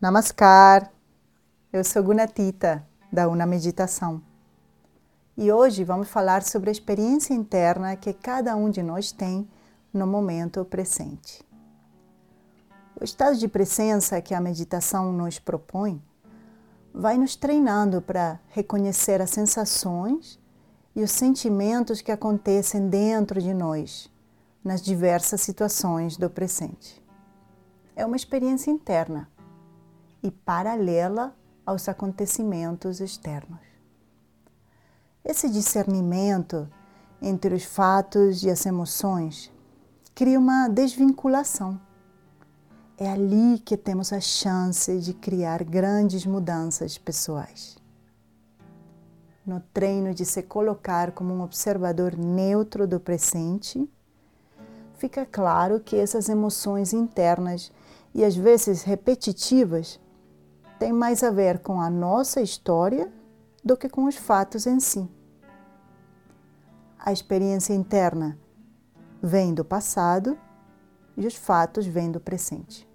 Namaskar, eu sou Gunatita, da Una Meditação. E hoje vamos falar sobre a experiência interna que cada um de nós tem no momento presente. O estado de presença que a meditação nos propõe vai nos treinando para reconhecer as sensações e os sentimentos que acontecem dentro de nós, nas diversas situações do presente. É uma experiência interna e paralela aos acontecimentos externos. Esse discernimento entre os fatos e as emoções cria uma desvinculação. É ali que temos a chance de criar grandes mudanças pessoais. No treino de se colocar como um observador neutro do presente, fica claro que essas emoções internas e às vezes repetitivas tem mais a ver com a nossa história do que com os fatos em si. A experiência interna vem do passado e os fatos vêm do presente.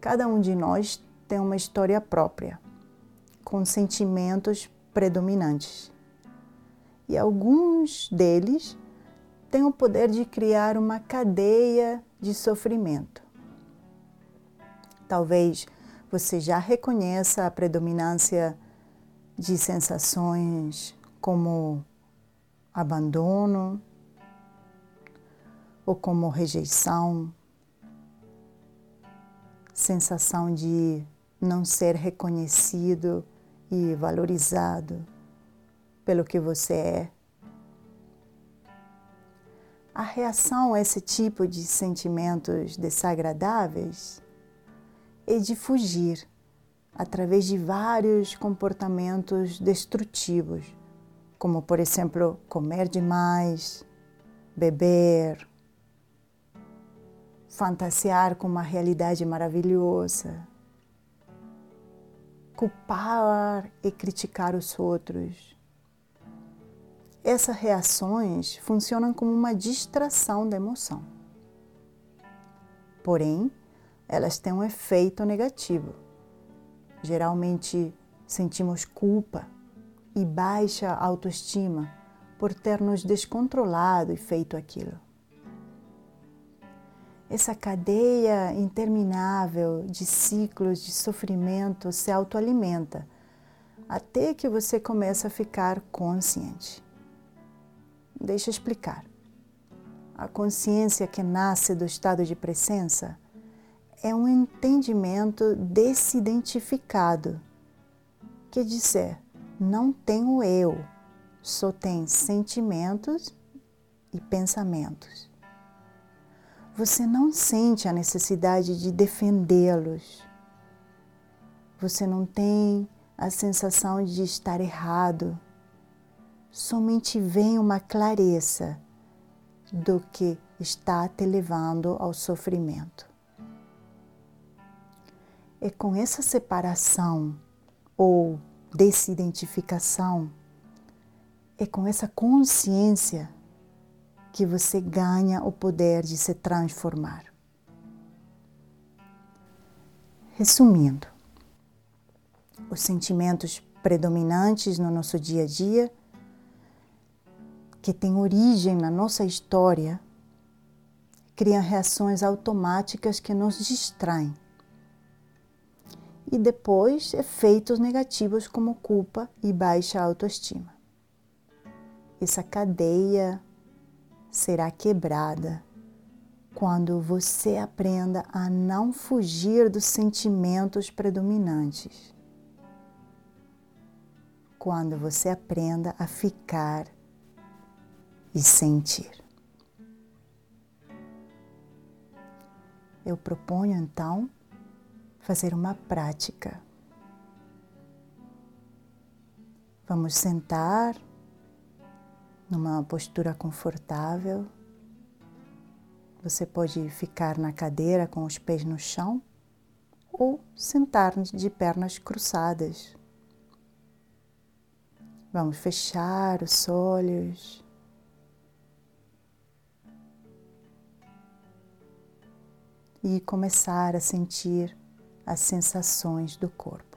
Cada um de nós tem uma história própria, com sentimentos predominantes. E alguns deles têm o poder de criar uma cadeia de sofrimento. Talvez você já reconheça a predominância de sensações como abandono ou como rejeição, sensação de não ser reconhecido e valorizado pelo que você é. A reação a esse tipo de sentimentos desagradáveis e de fugir através de vários comportamentos destrutivos, como por exemplo comer demais, beber, fantasiar com uma realidade maravilhosa, culpar e criticar os outros. Essas reações funcionam como uma distração da emoção. Porém, elas têm um efeito negativo. Geralmente sentimos culpa e baixa autoestima por ter nos descontrolado e feito aquilo. Essa cadeia interminável de ciclos de sofrimento se autoalimenta até que você começa a ficar consciente. Deixa eu explicar. A consciência que nasce do estado de presença é um entendimento desidentificado. Quer dizer, não tenho eu, só tem sentimentos e pensamentos. Você não sente a necessidade de defendê-los. Você não tem a sensação de estar errado. Somente vem uma clareza do que está te levando ao sofrimento. É com essa separação ou desidentificação, é com essa consciência que você ganha o poder de se transformar. Resumindo, os sentimentos predominantes no nosso dia a dia, que têm origem na nossa história, criam reações automáticas que nos distraem e depois efeitos negativos como culpa e baixa autoestima. Essa cadeia será quebrada quando você aprenda a não fugir dos sentimentos predominantes. Quando você aprenda a ficar e sentir. Eu proponho então fazer uma prática. Vamos sentar numa postura confortável. Você pode ficar na cadeira com os pés no chão ou sentar de pernas cruzadas. Vamos fechar os olhos. E começar a sentir as sensações do corpo.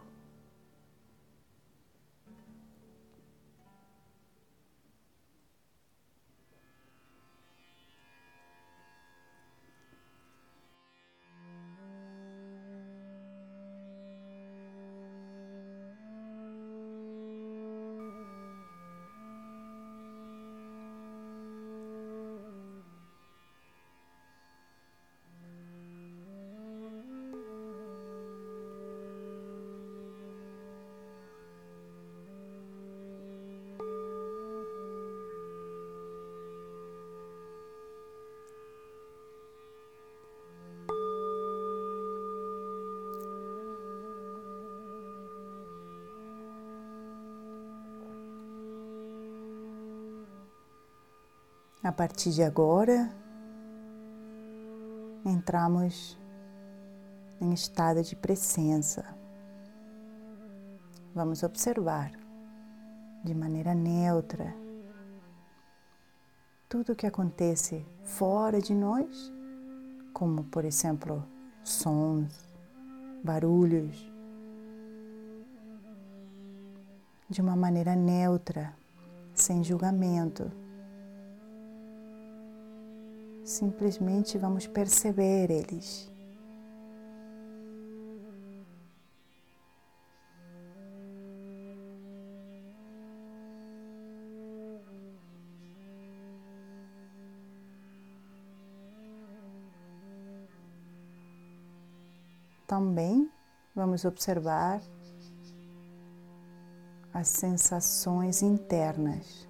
A partir de agora, entramos em estado de presença. Vamos observar de maneira neutra tudo o que acontece fora de nós, como por exemplo sons, barulhos, de uma maneira neutra, sem julgamento simplesmente vamos perceber eles. Também vamos observar as sensações internas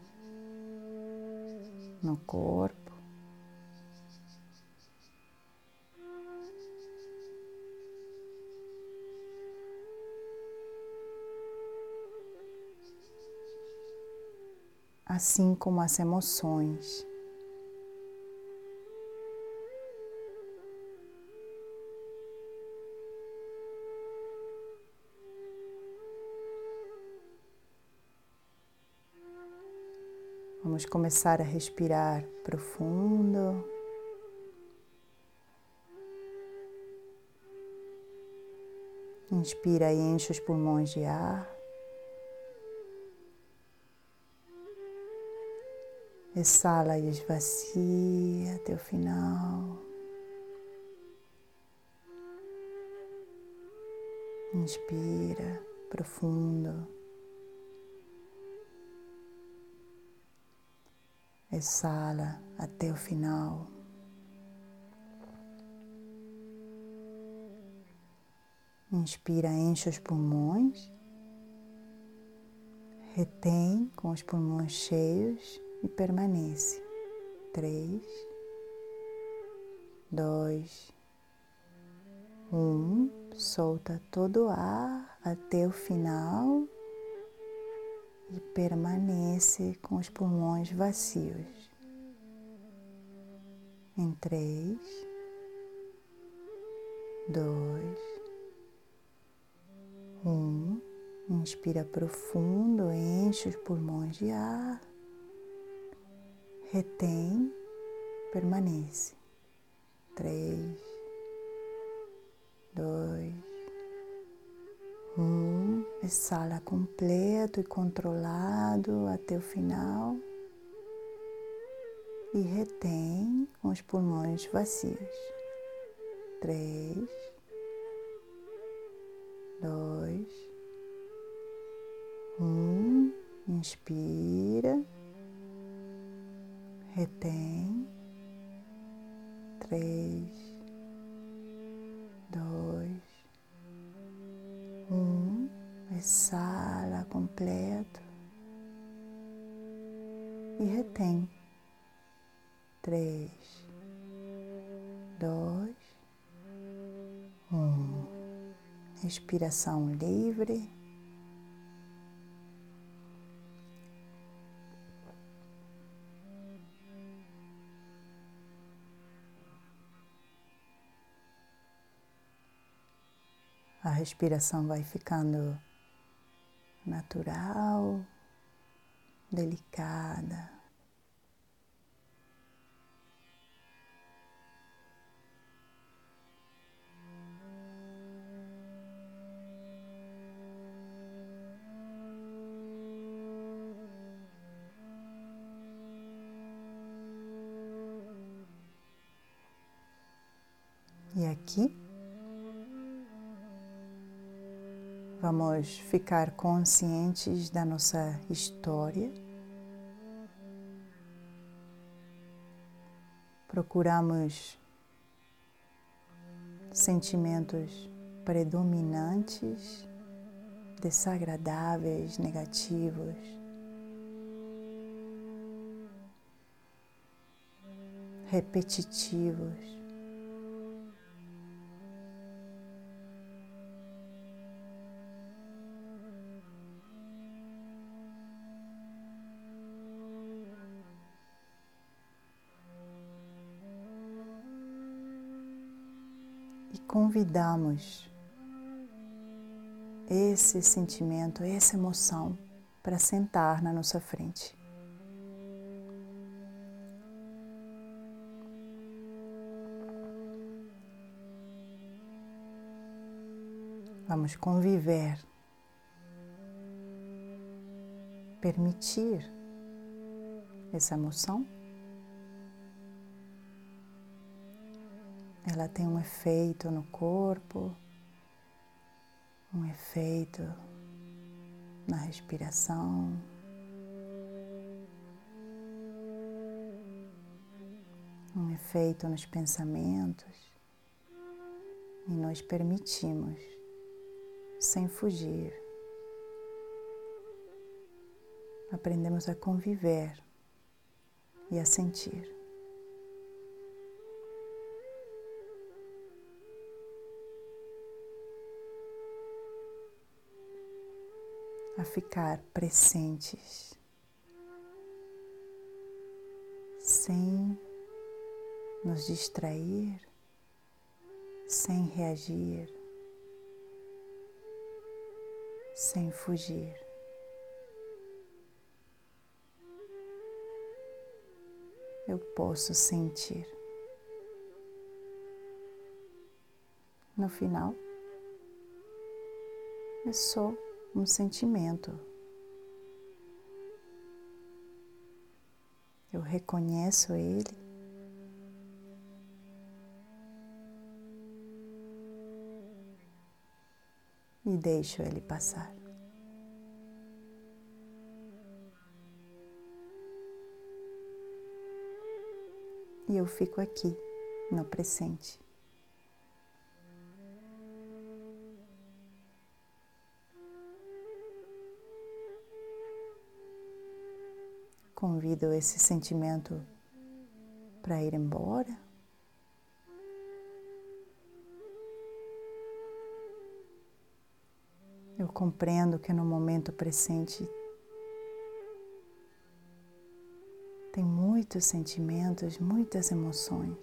no corpo. Assim como as emoções. Vamos começar a respirar profundo. Inspira e enche os pulmões de ar. Exala e esvazia até o final. Inspira profundo. Exala até o final. Inspira, enche os pulmões. Retém com os pulmões cheios e permanece. Três, dois, um. Solta todo o ar até o final e permanece com os pulmões vazios. Em três, dois, um. Inspira profundo, enche os pulmões de ar retém, permanece. Três, dois, um. Exala completo e controlado até o final. E retém com os pulmões vazios. Três, dois, um. Inspira retém. Três, dois, um, exala completo e retém. Três, dois, um. Respiração livre. respiração vai ficando natural, delicada. E aqui vamos ficar conscientes da nossa história. Procuramos sentimentos predominantes, desagradáveis, negativos. Repetitivos. Convidamos esse sentimento, essa emoção para sentar na nossa frente. Vamos conviver, permitir essa emoção ela tem um efeito no corpo, um efeito na respiração. Um efeito nos pensamentos e nós permitimos, sem fugir, aprendemos a conviver e a sentir. A ficar presentes, sem nos distrair, sem reagir, sem fugir. Eu posso sentir. No final, eu sou um sentimento. Eu reconheço ele. E deixo ele passar. E eu fico aqui, no presente. Convido esse sentimento para ir embora. Eu compreendo que no momento presente tem muitos sentimentos, muitas emoções.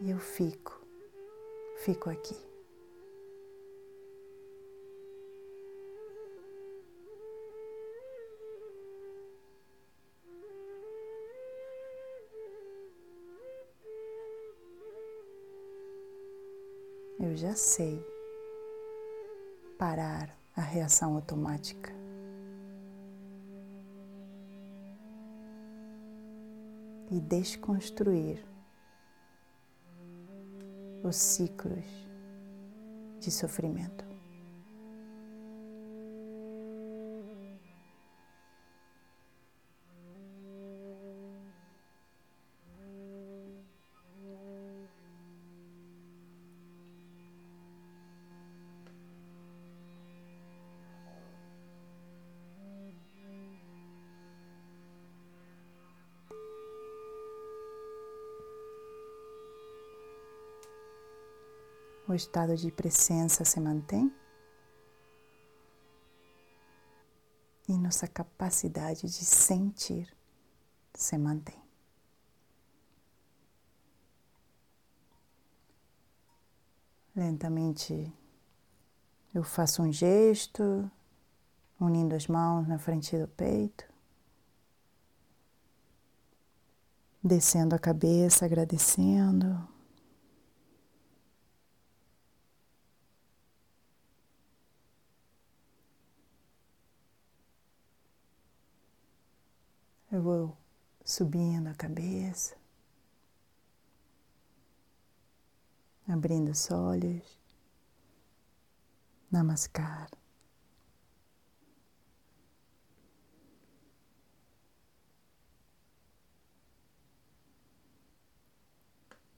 E eu fico, fico aqui. Já sei parar a reação automática. E desconstruir os ciclos de sofrimento. O estado de presença se mantém e nossa capacidade de sentir se mantém. Lentamente eu faço um gesto, unindo as mãos na frente do peito, descendo a cabeça, agradecendo. Eu vou subindo a cabeça, abrindo os olhos. Namaskar.